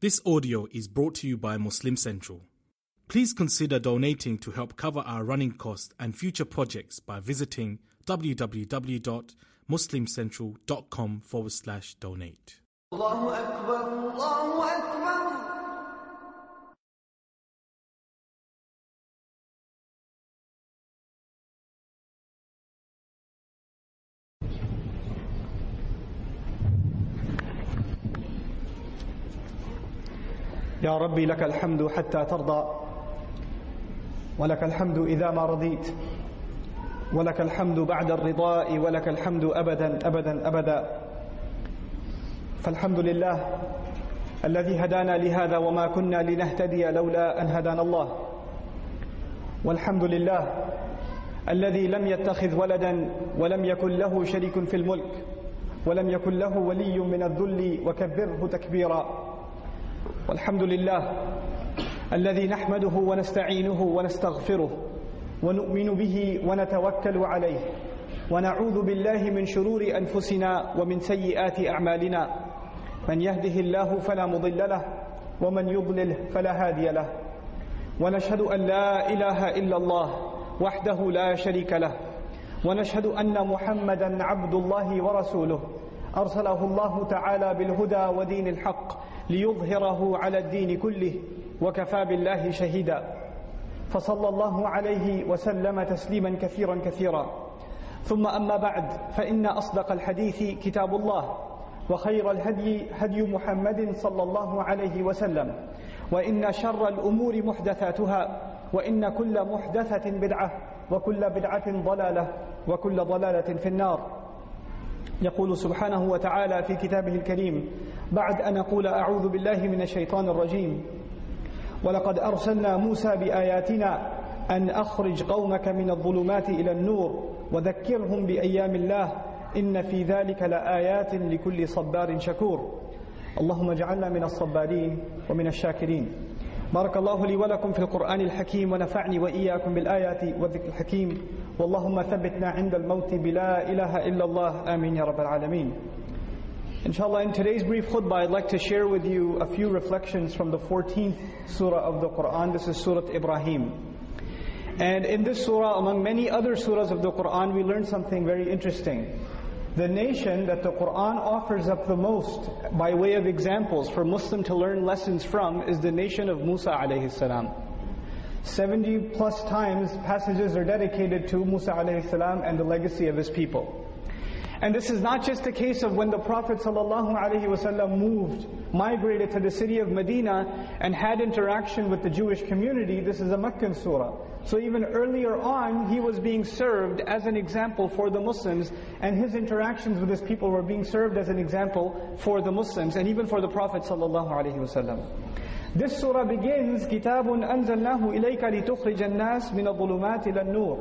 This audio is brought to you by Muslim Central. Please consider donating to help cover our running costs and future projects by visiting www.muslimcentral.com forward slash donate. Allahu Akbar, Allahu Akbar. يا ربي لك الحمد حتى ترضى ولك الحمد إذا ما رضيت ولك الحمد بعد الرضاء ولك الحمد أبدا أبدا أبدا. فالحمد لله الذي هدانا لهذا وما كنا لنهتدي لولا أن هدانا الله. والحمد لله الذي لم يتخذ ولدا ولم يكن له شريك في الملك ولم يكن له ولي من الذل وكبره تكبيرا. والحمد لله الذي نحمده ونستعينه ونستغفره ونؤمن به ونتوكل عليه ونعوذ بالله من شرور أنفسنا ومن سيئات أعمالنا. من يهده الله فلا مضل له ومن يضلل فلا هادي له. ونشهد أن لا إله إلا الله وحده لا شريك له. ونشهد أن محمدا عبد الله ورسوله. أرسله الله تعالى بالهدى ودين الحق. ليظهره على الدين كله وكفى بالله شهيدا. فصلى الله عليه وسلم تسليما كثيرا كثيرا. ثم أما بعد فإن أصدق الحديث كتاب الله وخير الهدي هدي محمد صلى الله عليه وسلم وإن شر الأمور محدثاتها وإن كل محدثة بدعة وكل بدعة ضلالة وكل ضلالة في النار. يقول سبحانه وتعالى في كتابه الكريم بعد أن أقول أعوذ بالله من الشيطان الرجيم ولقد أرسلنا موسى بآياتنا أن أخرج قومك من الظلمات إلى النور وذكرهم بأيام الله إن في ذلك لآيات لكل صبار شكور. اللهم اجعلنا من الصبارين ومن الشاكرين. بارك الله لي ولكم في القرآن الحكيم ونفعني وإياكم بالآيات والذكر الحكيم واللهم ثبتنا عند الموت بلا إله إلا الله آمين يا رب العالمين Inshallah, in today's brief khutbah, I'd like to share with you a few reflections from the 14th surah of the Quran. This is Surah Ibrahim. And in this surah, among many other surahs of the Quran, we learn something very interesting. The nation that the Quran offers up the most by way of examples for Muslim to learn lessons from is the nation of Musa alayhi salam. 70 plus times passages are dedicated to Musa alayhi salam and the legacy of his people. And this is not just a case of when the Prophet ﷺ moved, migrated to the city of Medina and had interaction with the Jewish community. This is a Meccan surah. So even earlier on, he was being served as an example for the Muslims, and his interactions with his people were being served as an example for the Muslims, and even for the Prophet ﷺ. This surah begins, كِتَابٌ أَنزَلْنَاهُ إِلَيْكَ لِتُخْرِجَ النَّاسِ مِنَ الظُّلُمَاتِ إِلَى النُّورِ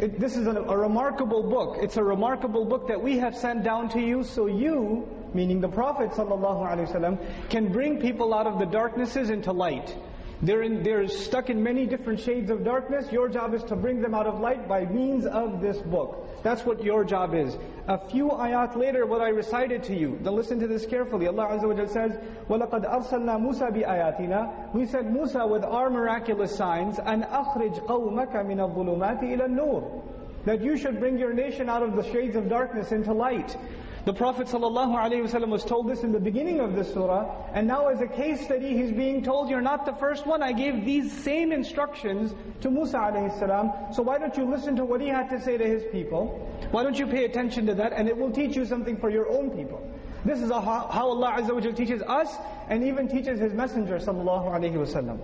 it, this is a, a remarkable book. It's a remarkable book that we have sent down to you so you, meaning the Prophet ﷺ, can bring people out of the darknesses into light. They're, in, they're stuck in many different shades of darkness. Your job is to bring them out of light by means of this book. That's what your job is. A few ayat later, what I recited to you, then listen to this carefully. Allah Azza wa says, وَلَقَدْ أَرْسَلْنَا مُوسَى بِآيَاتِنَا We sent Musa with our miraculous signs, أَنْ أَخْرِجْ قَوْمَكَ مِنَ الظُّلُمَاتِ إِلَى النُّورِ That you should bring your nation out of the shades of darkness into light. The Prophet ﷺ was told this in the beginning of this surah, and now as a case study, he's being told, you're not the first one, I gave these same instructions to Musa ﷺ, so why don't you listen to what he had to say to his people? Why don't you pay attention to that, and it will teach you something for your own people. This is how Allah Azza wa teaches us, and even teaches His Messenger sallallahu alaihi wasallam.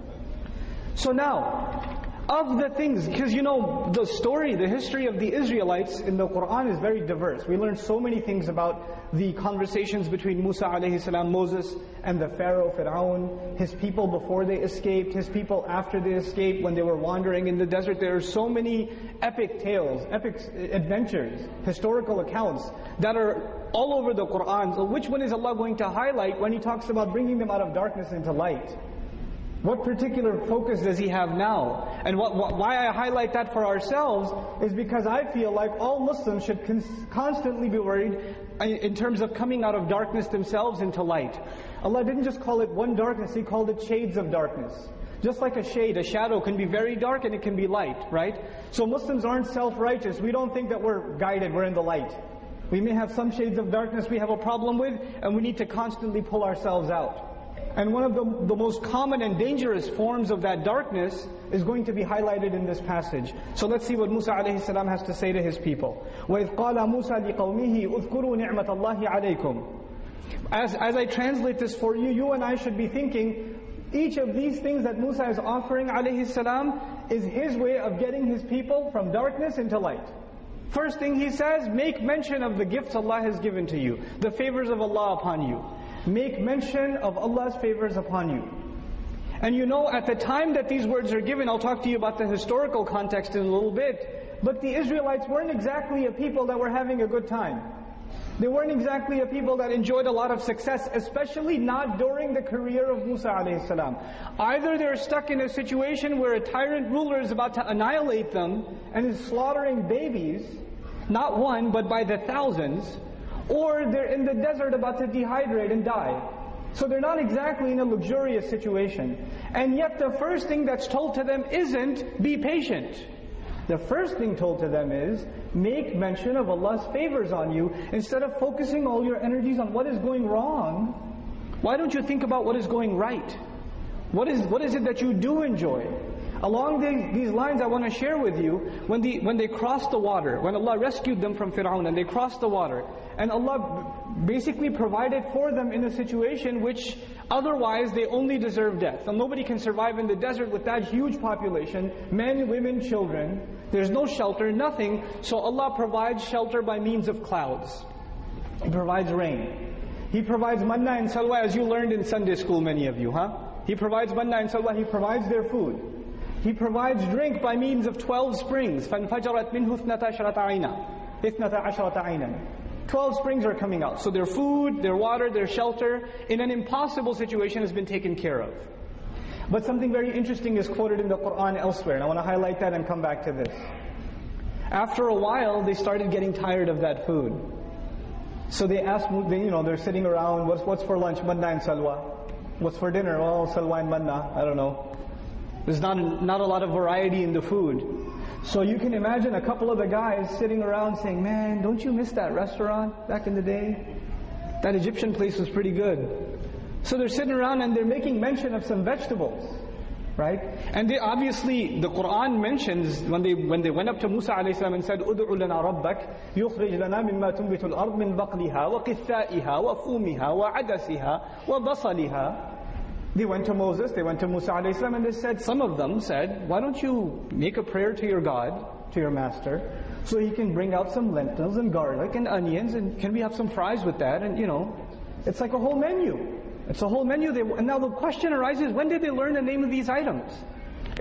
So now, of the things, because you know, the story, the history of the Israelites in the Quran is very diverse. We learn so many things about the conversations between Musa alayhi salam, Moses, and the Pharaoh, Fir'aun, his people before they escaped, his people after they escaped, when they were wandering in the desert. There are so many epic tales, epic adventures, historical accounts that are all over the Quran. So which one is Allah going to highlight when He talks about bringing them out of darkness into light? What particular focus does he have now? And what, what, why I highlight that for ourselves is because I feel like all Muslims should constantly be worried uh, in terms of coming out of darkness themselves into light. Allah didn't just call it one darkness, He called it shades of darkness. Just like a shade, a shadow can be very dark and it can be light, right? So Muslims aren't self-righteous. We don't think that we're guided, we're in the light. We may have some shades of darkness we have a problem with, and we need to constantly pull ourselves out. And one of the, the most common and dangerous forms of that darkness is going to be highlighted in this passage. So let's see what Musa alayhi salam has to say to his people. وَإِذْ قَالَ مُوسَى لِقَوْمِهِ اذْكُرُوا نِعْمَةَ اللَّهِ عَلَيْكُمْ as, as I translate this for you, you and I should be thinking, each of these things that Musa is offering alayhi salam is his way of getting his people from darkness into light. First thing he says, make mention of the gifts Allah has given to you, the favors of Allah upon you. Make mention of Allah's favors upon you. And you know, at the time that these words are given, I'll talk to you about the historical context in a little bit, but the Israelites weren't exactly a people that were having a good time. They weren't exactly a people that enjoyed a lot of success, especially not during the career of Musa salam. Either they're stuck in a situation where a tyrant ruler is about to annihilate them and is slaughtering babies, not one, but by the thousands, or they're in the desert about to dehydrate and die. So they're not exactly in a luxurious situation. And yet the first thing that's told to them isn't, be patient. The first thing told to them is, make mention of Allah's favors on you. Instead of focusing all your energies on what is going wrong, why don't you think about what is going right? What is, what is it that you do enjoy? Along the, these lines I want to share with you, when, the, when they crossed the water, when Allah rescued them from Fir'aun and they crossed the water, and Allah basically provided for them in a situation which otherwise they only deserve death. And nobody can survive in the desert with that huge population, men, women, children. There's no shelter, nothing. So Allah provides shelter by means of clouds. He provides rain. He provides manna and salwa as you learned in Sunday school, many of you, huh? He provides manna and salwa, He provides their food. He provides drink by means of 12 springs. فَانْفَجَرَتْ مِنْهُ اثْنَةَ عَشْرَةَ عَيْنًا اثْنَةَ عَشْرَةَ عَيْنًا 12 springs are coming out. So their food, their water, their shelter, in an impossible situation has been taken care of. But something very interesting is quoted in the Quran elsewhere, and I want to highlight that and come back to this. After a while, they started getting tired of that food. So they asked, you know, they're sitting around, what's, what's for lunch? Manna and salwa. What's for dinner? Oh, salwa and manna. I don't know. There's not, not a lot of variety in the food. So you can imagine a couple of the guys sitting around saying, man, don't you miss that restaurant back in the day? That Egyptian place was pretty good. So they're sitting around and they're making mention of some vegetables. Right? And they obviously, the Quran mentions when they when they went up to Musa alayhi and said, "Ud'u lana rabbak yukhrij lana mimma tunbitu al-ard min baqliha wa qithaiha wa fumiha wa adasiha wa basaliha." They went to Moses, they went to Musa a.s. and they said, some of them said, why don't you make a prayer to your God, to your master, so he can bring out some lentils and garlic and onions and can we have some fries with that? And you know, it's like a whole menu. It's a whole menu. They, and now the question arises, when did they learn the name of these items?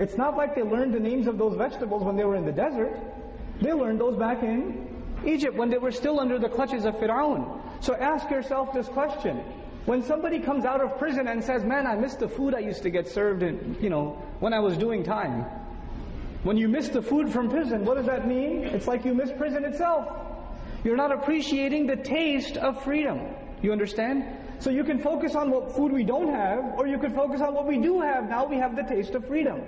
It's not like they learned the names of those vegetables when they were in the desert. They learned those back in Egypt when they were still under the clutches of Fir'aun. So ask yourself this question. When somebody comes out of prison and says, man, I miss the food I used to get served in, you know, when I was doing time. When you miss the food from prison, what does that mean? It's like you miss prison itself. You're not appreciating the taste of freedom. You understand? So you can focus on what food we don't have, or you could focus on what we do have. Now we have the taste of freedom.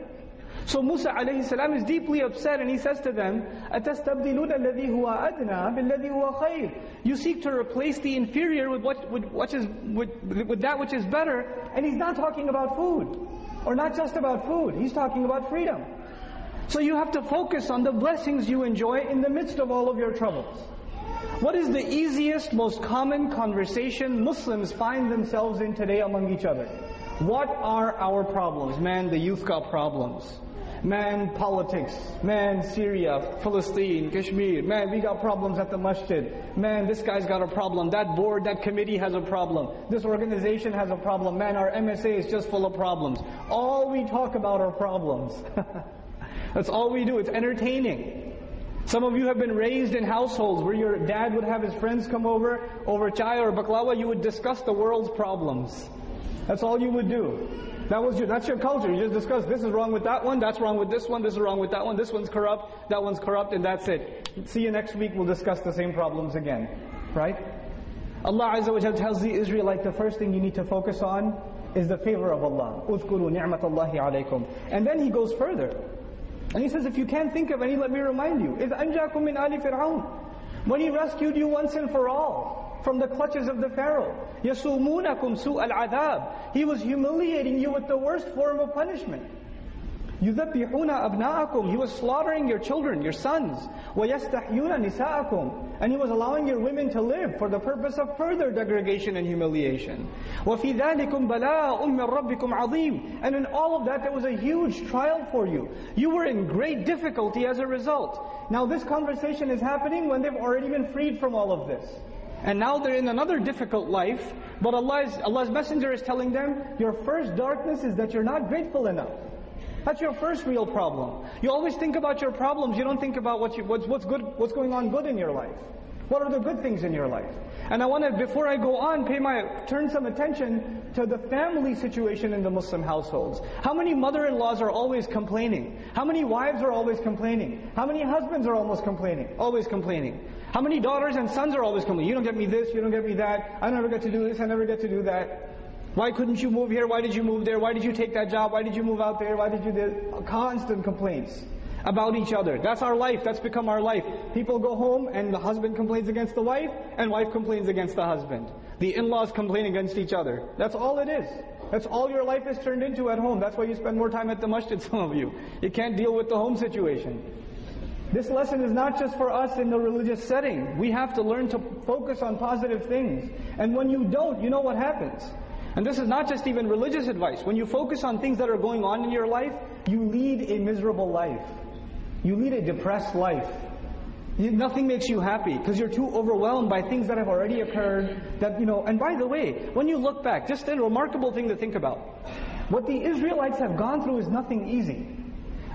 So Musa alayhi salam is deeply upset and he says to them, أَتَسْتَبْدِلُونَ الَّذِي هُوَ أَدْنَى بِالَّذِي هُوَ خَيْرٌ You seek to replace the inferior with, what, with, what is, with, with that which is better. And he's not talking about food. Or not just about food. He's talking about freedom. So you have to focus on the blessings you enjoy in the midst of all of your troubles. What is the easiest, most common conversation Muslims find themselves in today among each other? What are our problems? Man, the youth got problems. Man, politics. Man, Syria, Palestine, Kashmir. Man, we got problems at the masjid. Man, this guy's got a problem. That board, that committee has a problem. This organization has a problem. Man, our MSA is just full of problems. All we talk about are problems. That's all we do. It's entertaining. Some of you have been raised in households where your dad would have his friends come over, over chai or baklawa, you would discuss the world's problems. That's all you would do. That was your, that's your culture. You just discuss this is wrong with that one, that's wrong with this one, this is wrong with that one, this one's corrupt, that one's corrupt, and that's it. See you next week, we'll discuss the same problems again. Right? Allah Azza wa Jalla tells the Israelite the first thing you need to focus on is the favor of Allah. اذكروا نعمة الله عليكم. And then he goes further. And he says, if you can't think of any, let me remind you. إذ أنجاكم من آل فرعون. When he rescued you once and for all from the clutches of the Pharaoh. يَسُومُونَكُمْ سُوءَ الْعَذَابِ He was humiliating you with the worst form of punishment. يُذَبِّحُونَ أَبْنَاءَكُمْ He was slaughtering your children, your sons. وَيَسْتَحْيُونَ نِسَاءَكُمْ And He was allowing your women to live for the purpose of further degradation and humiliation. وَفِي ذَلِكُمْ بَلَاءٌ مِّن رَبِّكُمْ عَظِيمٌ And in all of that there was a huge trial for you. You were in great difficulty as a result. Now this conversation is happening when they've already been freed from all of this. And now they're in another difficult life, but Allah's, Allah's Messenger is telling them, your first darkness is that you're not grateful enough. That's your first real problem. You always think about your problems, you don't think about what you, what's, what's, good, what's going on good in your life. What are the good things in your life? And I want to, before I go on, pay my, turn some attention to the family situation in the Muslim households. How many mother-in-laws are always complaining? How many wives are always complaining? How many husbands are almost complaining? Always complaining. How many daughters and sons are always complaining? You don't get me this, you don't get me that, I never get to do this, I never get to do that. Why couldn't you move here? Why did you move there? Why did you take that job? Why did you move out there? Why did you do Constant complaints about each other. That's our life. That's become our life. People go home and the husband complains against the wife and wife complains against the husband. The in-laws complain against each other. That's all it is. That's all your life is turned into at home. That's why you spend more time at the masjid, some of you. You can't deal with the home situation. This lesson is not just for us in the religious setting. We have to learn to focus on positive things. And when you don't, you know what happens. And this is not just even religious advice. When you focus on things that are going on in your life, you lead a miserable life. You lead a depressed life. You, nothing makes you happy because you're too overwhelmed by things that have already occurred. That you know. And by the way, when you look back, just a remarkable thing to think about. What the Israelites have gone through is nothing easy.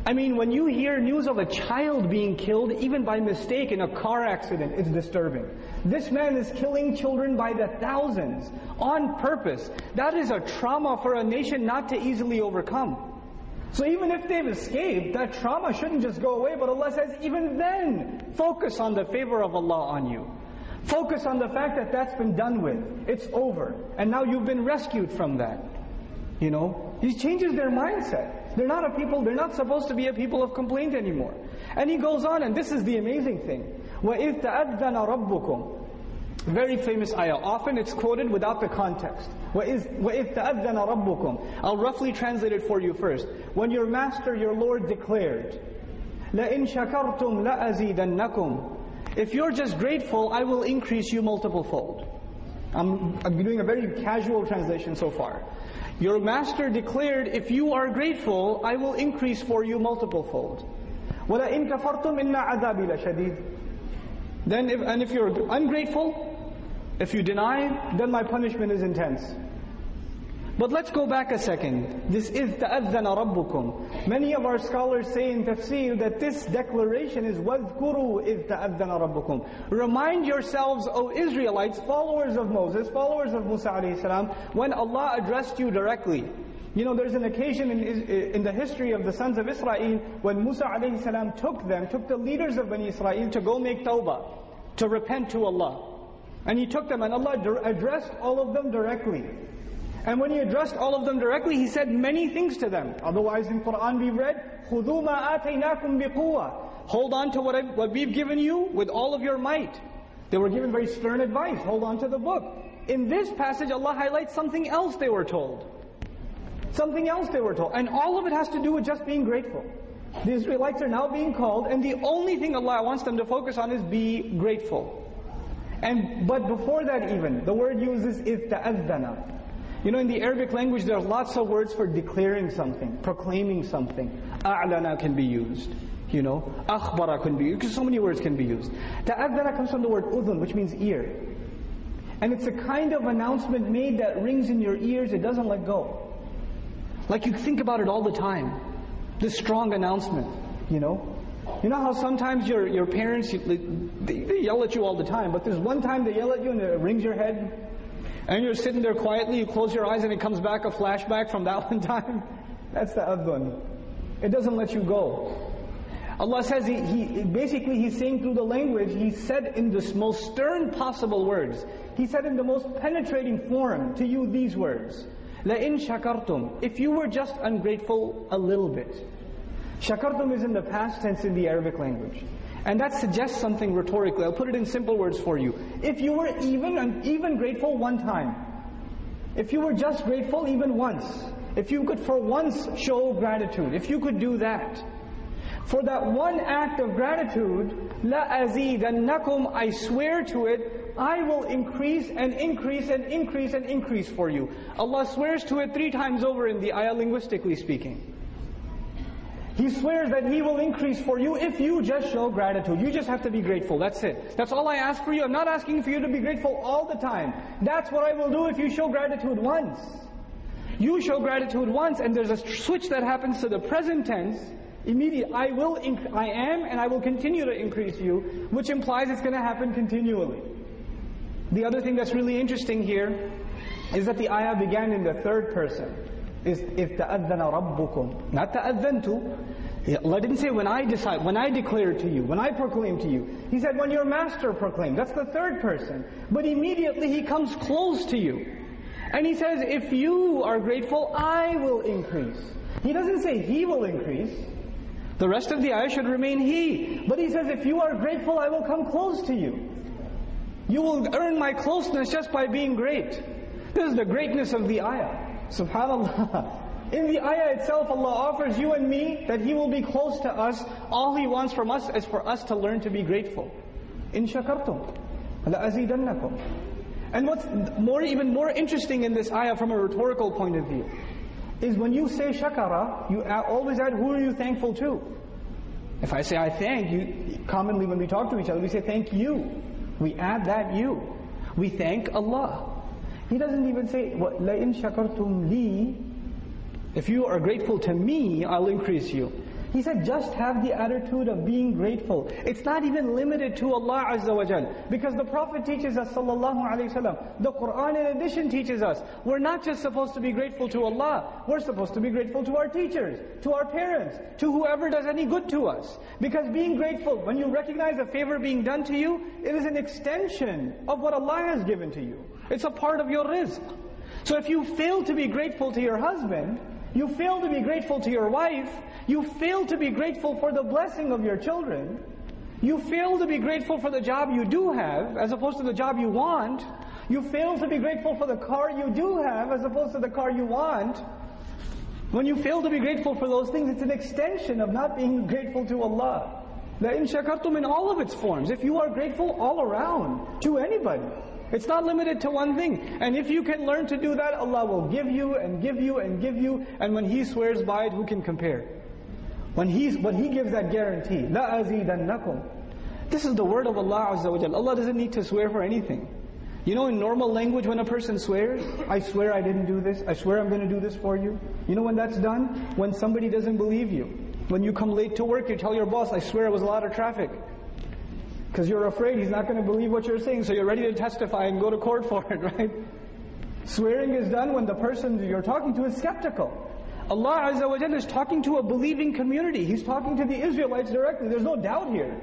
I mean, when you hear news of a child being killed, even by mistake in a car accident, it's disturbing. This man is killing children by the thousands, on purpose. That is a trauma for a nation not to easily overcome. So even if they've escaped, that trauma shouldn't just go away, but Allah says, even then, focus on the favor of Allah on you. Focus on the fact that that's been done with. It's over. And now you've been rescued from that. You know? He changes their mindset. They're not a people, they're not supposed to be a people of complaint anymore. And he goes on, and this is the amazing thing. وَإِذْ تَأَذَّنَ رَبُّكُمْ very famous ayah. Often it's quoted without the context. وَإِذْ, وَإِذْ تَأَذَّنَ رَبُّكُمْ I'll roughly translate it for you first. When your master, your Lord declared, لَإِن شَكَرْتُمْ لَأَزِيدَنَّكُمْ If you're just grateful, I will increase you multiple fold. I'm, I'm doing a very casual translation so far. Your master declared, if you are grateful, I will increase for you multiple fold. وَلَئِن كَفَرْتُمْ إِنَّ عَذَابِي لَشَدِيدٌ Then, if, and if you're ungrateful, if you deny, then my punishment is intense. But let's go back a second. This is تَأَذَّنَ رَبُّكُمْ Many of our scholars say in tafsir that this declaration is وَاذْكُرُوا إِذْ تَأَذَّنَ رَبُّكُمْ Remind yourselves, O Israelites, followers of Moses, followers of Musa alayhi salam, when Allah addressed you directly. You know, there's an occasion in, in the history of the sons of Israel when Musa alayhi salam took them, took the leaders of Bani Israel to go make tawbah, to repent to Allah. And he took them and Allah addressed all of them directly. And when he addressed all of them directly, he said many things to them. Otherwise in Quran we read, خُذُوا مَا آتَيْنَاكُمْ بِقُوَّةٍ Hold on to what, I, what we've given you with all of your might. They were given very stern advice. Hold on to the book. In this passage, Allah highlights something else they were told. Something else they were told. And all of it has to do with just being grateful. The Israelites are now being called, and the only thing Allah wants them to focus on is be grateful. And but before that even, the word uses is ta'addana. You know, in the Arabic language, there are lots of words for declaring something, proclaiming something. A'lana can be used. You know, akhbara can be used. So many words can be used. Ta'addana comes from the word udhun, which means ear. And it's a kind of announcement made that rings in your ears, it doesn't let go. Like you think about it all the time. This strong announcement, you know. You know how sometimes your, your parents, they, they yell at you all the time, but there's one time they yell at you and it rings your head, and you're sitting there quietly, you close your eyes and it comes back a flashback from that one time. That's the adhan. It doesn't let you go. Allah says, he, he, basically He's saying through the language, He said in the most stern possible words, He said in the most penetrating form to you these words, لَإِن شَكَرْتُمْ If you were just ungrateful a little bit. Shakartum is in the past tense in the Arabic language. And that suggests something rhetorically. I'll put it in simple words for you. If you were even even grateful one time, if you were just grateful even once, if you could for once show gratitude, if you could do that, for that one act of gratitude, la azidannakum, I swear to it, I will increase and increase and increase and increase for you. Allah swears to it three times over in the ayah linguistically speaking. He swears that He will increase for you if you just show gratitude. You just have to be grateful. That's it. That's all I ask for you. I'm not asking for you to be grateful all the time. That's what I will do if you show gratitude once. You show gratitude once and there's a switch that happens to the present tense. Immediate, I will, I am and I will continue to increase you, which implies it's going to happen continually. The other thing that's really interesting here is that the ayah began in the third person is if ta'adhana rabbukum. Not ta'adhantu. Allah didn't say when I decide, when I declare to you, when I proclaim to you. He said when your master proclaims. That's the third person. But immediately he comes close to you. And he says, if you are grateful, I will increase. He doesn't say he will increase. The rest of the ayah should remain he. But he says, if you are grateful, I will come close to you. You will earn my closeness just by being great. This is the greatness of the ayah. Subhanallah. In the ayah itself, Allah offers you and me that He will be close to us. All He wants from us is for us to learn to be grateful. In shakartum, la'azidannakum. And what's more, even more interesting in this ayah from a rhetorical point of view, is when you say shakara, you always add, who are you thankful to? If I say I thank you, commonly when we talk to each other, we say thank you. We add that you. We thank Allah. He doesn't even say, لَإِن شَكَرْتُمْ لِي If you are grateful to me, I'll increase you. He said, just have the attitude of being grateful. It's not even limited to Allah Azza wa Jal. Because the Prophet teaches us, sallallahu alayhi wasallam, the Quran in addition teaches us, we're not just supposed to be grateful to Allah, we're supposed to be grateful to our teachers, to our parents, to whoever does any good to us. Because being grateful, when you recognize a favor being done to you, it is an extension of what Allah has given to you. It's a part of your rizq. So if you fail to be grateful to your husband, you fail to be grateful to your wife, you fail to be grateful for the blessing of your children, you fail to be grateful for the job you do have, as opposed to the job you want, you fail to be grateful for the car you do have, as opposed to the car you want, when you fail to be grateful for those things, it's an extension of not being grateful to Allah. in shakartum in all of its forms. If you are grateful all around, to anybody. It's not limited to one thing. And if you can learn to do that, Allah will give you and give you and give you. And when He swears by it, who can compare? When, he's, when He gives that guarantee, لَا أَزِيدَنَّكُمْ This is the word of Allah Azza wa Allah doesn't need to swear for anything. You know in normal language when a person swears, I swear I didn't do this, I swear I'm going to do this for you. You know when that's done? When somebody doesn't believe you. When you come late to work, you tell your boss, I swear it was a lot of traffic. Because you're afraid he's not going to believe what you're saying, so you're ready to testify and go to court for it, right? Swearing is done when the person you're talking to is skeptical. Allah Azza wa Jalla is talking to a believing community. He's talking to the Israelites directly. There's no doubt here.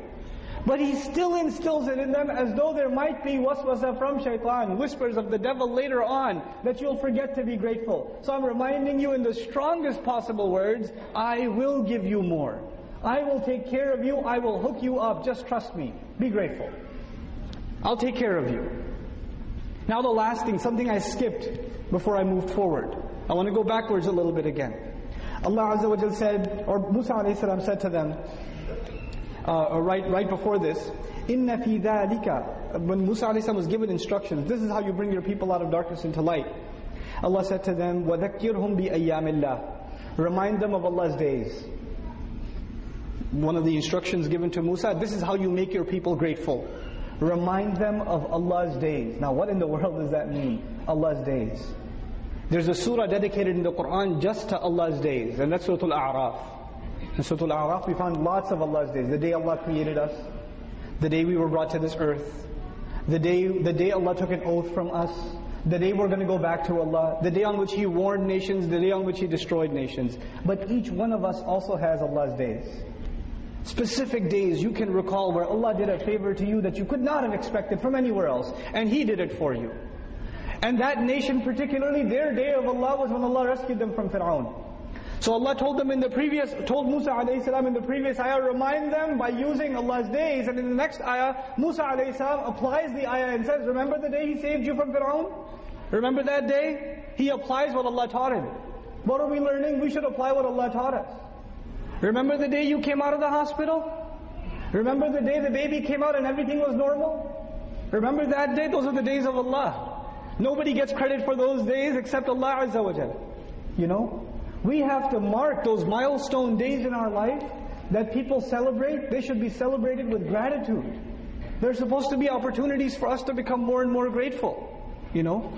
But He still instills it in them as though there might be waswasa from shaitan, whispers of the devil later on, that you'll forget to be grateful. So I'm reminding you in the strongest possible words, I will give you more. I will take care of you. I will hook you up. Just trust me. Be grateful. I'll take care of you. Now the last thing, something I skipped before I moved forward. I want to go backwards a little bit again. Allah Azza wa said, or Musa alayhi said to them, uh, right, right before this, إِنَّ فِي ذَلِكَ When Musa alayhi was given instructions, this is how you bring your people out of darkness into light. Allah said to them, وَذَكِّرْهُمْ بِأَيَّامِ اللَّهِ Remind them of Allah's days one of the instructions given to Musa, this is how you make your people grateful. Remind them of Allah's days. Now what in the world does that mean? Allah's days. There's a surah dedicated in the Quran just to Allah's days, and that's Surah Al-A'raf. In Surah Al-A'raf we found lots of Allah's days. The day Allah created us, the day we were brought to this earth, the day, the day Allah took an oath from us, the day we're going to go back to Allah, the day on which He warned nations, the day on which He destroyed nations. But each one of us also has Allah's days. Specific days you can recall where Allah did a favor to you that you could not have expected from anywhere else. And He did it for you. And that nation particularly, their day of Allah was when Allah rescued them from Fir'aun. So Allah told them in the previous, told Musa alayhi salam in the previous ayah, remind them by using Allah's days. And in the next ayah, Musa alayhi salam applies the ayah and says, remember the day He saved you from Fir'aun? Remember that day? He applies what Allah taught him. What are we learning? We should apply what Allah taught us. Remember the day you came out of the hospital? Remember the day the baby came out and everything was normal? Remember that day? Those are the days of Allah. Nobody gets credit for those days except Allah Azza wa Jal. You know? We have to mark those milestone days in our life that people celebrate. They should be celebrated with gratitude. There's supposed to be opportunities for us to become more and more grateful. You know?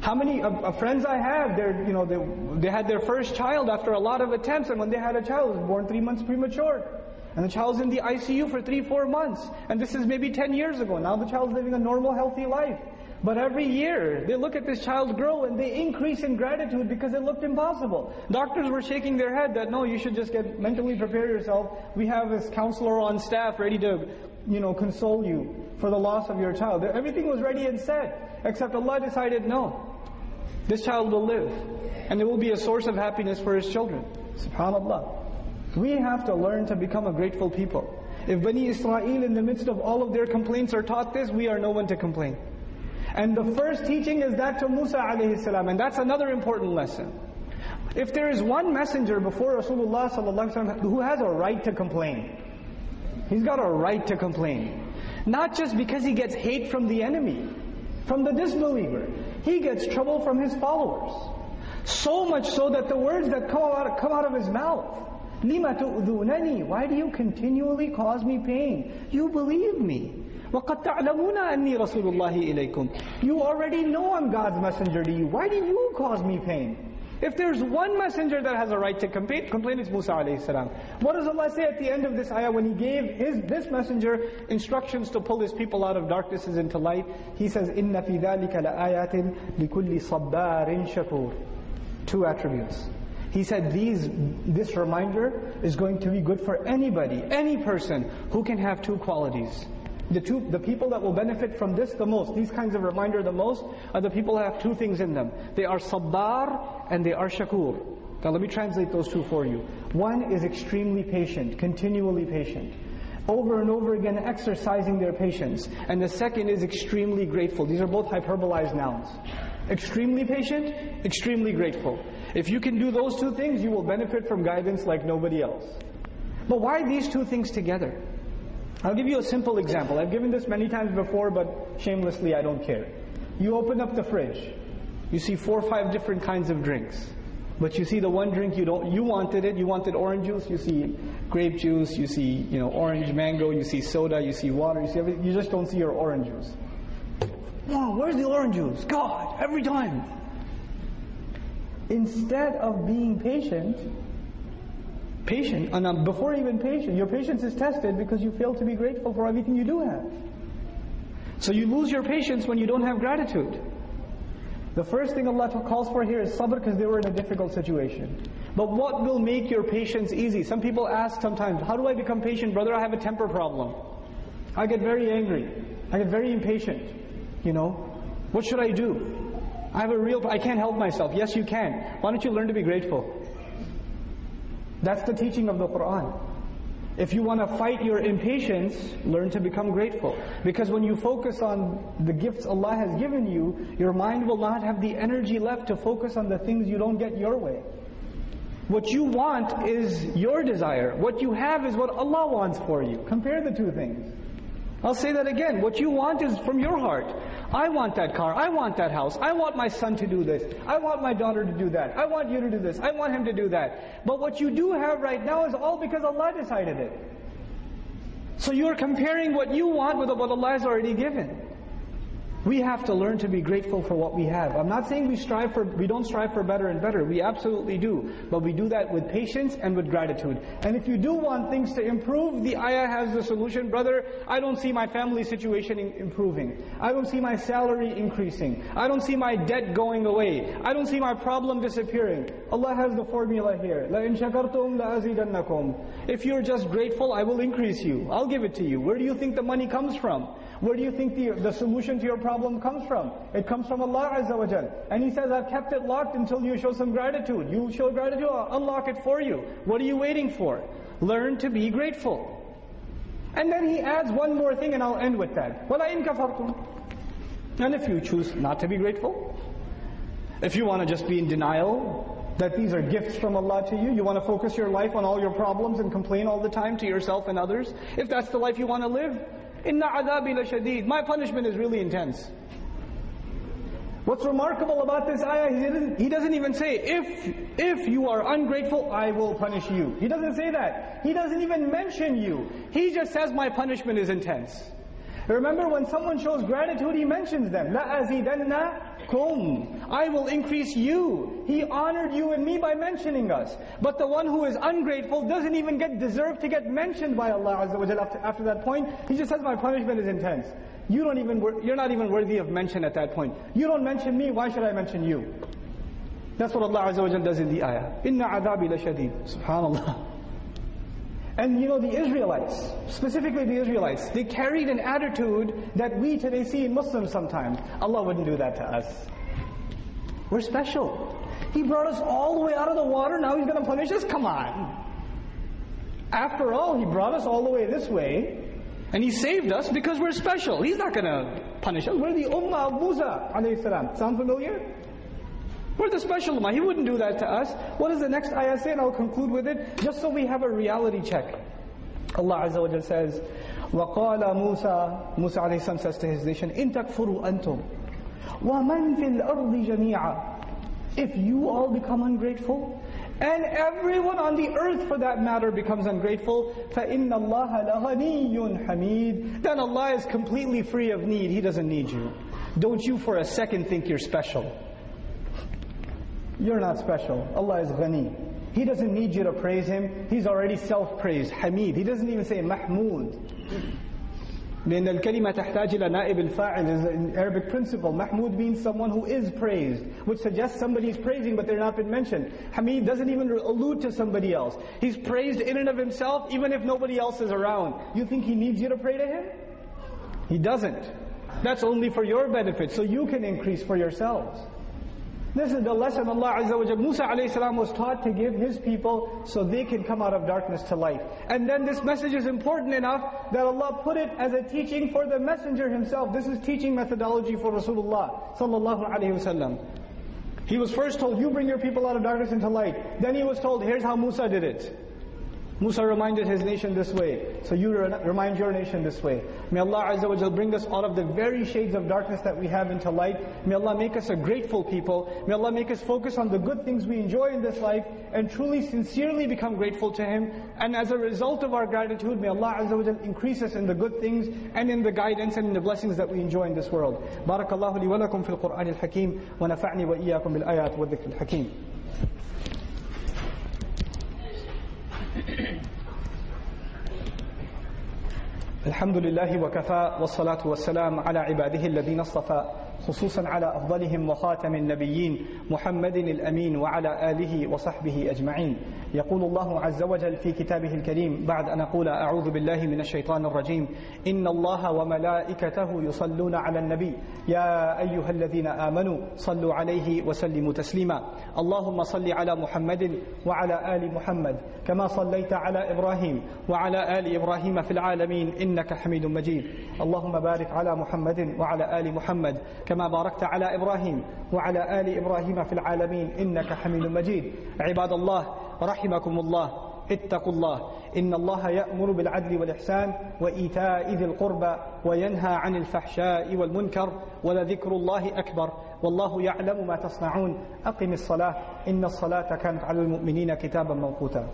How many uh, uh, friends I have, they're, you know, they, they had their first child after a lot of attempts, and when they had a child, was born three months premature. And the child's in the ICU for three, four months. And this is maybe 10 years ago. Now the child's living a normal, healthy life. But every year, they look at this child grow and they increase in gratitude because it looked impossible. Doctors were shaking their head that, no, you should just get mentally prepare yourself. We have this counselor on staff ready to, you know, console you for the loss of your child. Everything was ready and set, except Allah decided, no, this child will live. And it will be a source of happiness for his children. SubhanAllah. We have to learn to become a grateful people. If Bani Israel in the midst of all of their complaints are taught this, we are no one to complain. And the first teaching is that to Musa alayhi salam, and that's another important lesson. If there is one messenger before Rasulullah sallallahu alaihi wasallam who has a right to complain, he's got a right to complain. Not just because he gets hate from the enemy, from the disbeliever. He gets trouble from his followers. So much so that the words that come out, come out of his mouth, لِمَ تُؤْذُونَنِي Why do you continually cause me pain? You believe me. وَقَدْ تَعْلَمُونَ أَنِّي رَسُولُ اللَّهِ إِلَيْكُمْ You already know I'm God's messenger to you. Why do you cause me pain? If there's one messenger that has a right to complain, complain it's Musa alayhi salam. What does Allah say at the end of this ayah when He gave his this messenger instructions to pull His people out of darknesses into light? He says, إِنَّ فِي ذَلِكَ لَآيَاتٍ لِكُلِّ صَبَّارٍ شَكُورٍ Two attributes. He said these, this reminder is going to be good for anybody, any person who can have two qualities. The two, the people that will benefit from this the most, these kinds of reminder the most, are the people that have two things in them. They are sabbar and they are shakur. Now let me translate those two for you. One is extremely patient, continually patient. Over and over again exercising their patience. And the second is extremely grateful. These are both hyperbolized nouns. Extremely patient, extremely grateful. If you can do those two things, you will benefit from guidance like nobody else. But why these two things together? I'll give you a simple example. I've given this many times before, but shamelessly I don't care. You open up the fridge. You see four or five different kinds of drinks. But you see the one drink you don't, you wanted it, you wanted orange juice, you see grape juice, you see, you know, orange mango, you see soda, you see water, you see everything, you just don't see your orange juice. Wow, where's the orange juice? God, every time. Instead of being patient, patient, and um, before even patient, your patience is tested because you fail to be grateful for everything you do have. So you lose your patience when you don't have gratitude. The first thing Allah calls for here is sabr because they were in a difficult situation. But what will make your patience easy? Some people ask sometimes, how do I become patient? Brother, I have a temper problem. I get very angry. I get very impatient. You know, what should I do? I have a real, I can't help myself. Yes, you can. Why don't you learn to be grateful? That's the teaching of the Quran. If you want to fight your impatience, learn to become grateful. Because when you focus on the gifts Allah has given you, your mind will not have the energy left to focus on the things you don't get your way. What you want is your desire. What you have is what Allah wants for you. Compare the two things. I'll say that again. What you want is from your heart. I want that car. I want that house. I want my son to do this. I want my daughter to do that. I want you to do this. I want him to do that. But what you do have right now is all because Allah decided it. So you're comparing what you want with what Allah has already given. We have to learn to be grateful for what we have. I'm not saying we strive for, we don't strive for better and better. We absolutely do. But we do that with patience and with gratitude. And if you do want things to improve, the ayah has the solution. Brother, I don't see my family situation improving. I don't see my salary increasing. I don't see my debt going away. I don't see my problem disappearing. Allah has the formula here. لَإِن شَكَرْتُمْ لَأَزِيدَنَّكُمْ If you're just grateful, I will increase you. I'll give it to you. Where do you think the money comes from? Where do you think the, the solution to your problem comes from? It comes from Allah Azza wa Jal. And He says, I've kept it locked until you show some gratitude. You show gratitude, I'll unlock it for you. What are you waiting for? Learn to be grateful. And then He adds one more thing and I'll end with that. وَلَئِن كَفَرْتُمْ And if you choose not to be grateful, if you want to just be in denial, that these are gifts from Allah to you. You want to focus your life on all your problems and complain all the time to yourself and others. If that's the life you want to live, Inna adabi lashadid. My punishment is really intense. What's remarkable about this ayah, he doesn't, he doesn't even say, if, if you are ungrateful, I will punish you. He doesn't say that. He doesn't even mention you. He just says, my punishment is intense. Remember when someone shows gratitude, he mentions them kum, I will increase you. He honored you and me by mentioning us. But the one who is ungrateful doesn't even get deserve to get mentioned by Allah Azza wa Jal after, after that point. He just says, my punishment is intense. You don't even, you're not even worthy of mention at that point. You don't mention me, why should I mention you? That's what Allah Azza wa Jal does in the ayah. Inna adabi la shadid. Subhanallah. And you know, the Israelites, specifically the Israelites, they carried an attitude that we today see in Muslims sometimes. Allah wouldn't do that to us. We're special. He brought us all the way out of the water, now He's going to punish us? Come on. After all, He brought us all the way this way, and He saved us because we're special. He's not going to punish us. We're the Ummah of Musa. Sound familiar? We're the special ummah. He wouldn't do that to us. What does the next ayah say? And I'll conclude with it, just so we have a reality check. Allah Azza wa Jal says, وَقَالَ مُوسَى Musa alayhi salam says to his nation, إِن تَكْفُرُوا أَنْتُمْ وَمَنْ فِي الْأَرْضِ جَمِيعًا If you all become ungrateful, and everyone on the earth for that matter becomes ungrateful, فَإِنَّ اللَّهَ لَغَنِيٌّ حَمِيدٌ Then Allah is completely free of need. He doesn't need you. Don't you for a second think you're special. You're not special. Allah is ghani. He doesn't need you to praise Him. He's already self-praised. Hamid. He doesn't even say Mahmud. لأن الكلمة تحتاج إلى نائب الفاعل is an Arabic principle. Mahmud means someone who is praised, which suggests somebody is praising but they're not been mentioned. Hamid doesn't even allude to somebody else. He's praised in and of himself even if nobody else is around. You think he needs you to pray to him? He doesn't. That's only for your benefit, so you can increase for yourselves. This is the lesson Allah Azza wa Jalla. Musa alayhi salam was taught to give his people so they can come out of darkness to light. And then this message is important enough that Allah put it as a teaching for the messenger himself. This is teaching methodology for Rasulullah sallallahu alayhi wasallam. He was first told, you bring your people out of darkness into light. Then he was told, here's how Musa did it. Musa reminded his nation this way. So you remind your nation this way. May Allah Azza wa Jal bring us out of the very shades of darkness that we have into light. May Allah make us a grateful people. May Allah make us focus on the good things we enjoy in this life and truly, sincerely become grateful to Him. And as a result of our gratitude, may Allah Azza wa Jal increase us in the good things and in the guidance and in the blessings that we enjoy in this world. Barakallahu li wa lakum fil Qur'an al-Hakim wa nafa'ni wa iyyakum bil الحمد لله وكفى والصلاة والسلام على عباده الذين اصطفى. خصوصا على أفضلهم وخاتم النبيين محمد الأمين وعلى آله وصحبه أجمعين. يقول الله عز وجل في كتابه الكريم بعد أن أقول أعوذ بالله من الشيطان الرجيم. إن الله وملائكته يصلون على النبي. يا أيها الذين آمنوا صلوا عليه وسلموا تسليما. اللهم صل على محمد وعلى آل محمد كما صليت على إبراهيم وعلى آل إبراهيم في العالمين إنك حميد مجيد. اللهم بارك على محمد وعلى آل محمد كما باركت على إبراهيم وعلى آل إبراهيم في العالمين إنك حميد مجيد. عباد الله رحمكم الله اتقوا الله. إن الله يأمر بالعدل والإحسان وإيتاء ذي القربى وينهى عن الفحشاء والمنكر ولذكر الله أكبر. والله يعلم ما تصنعون. أقم الصلاة. إن الصلاة كانت على المؤمنين كتابا موقوتا.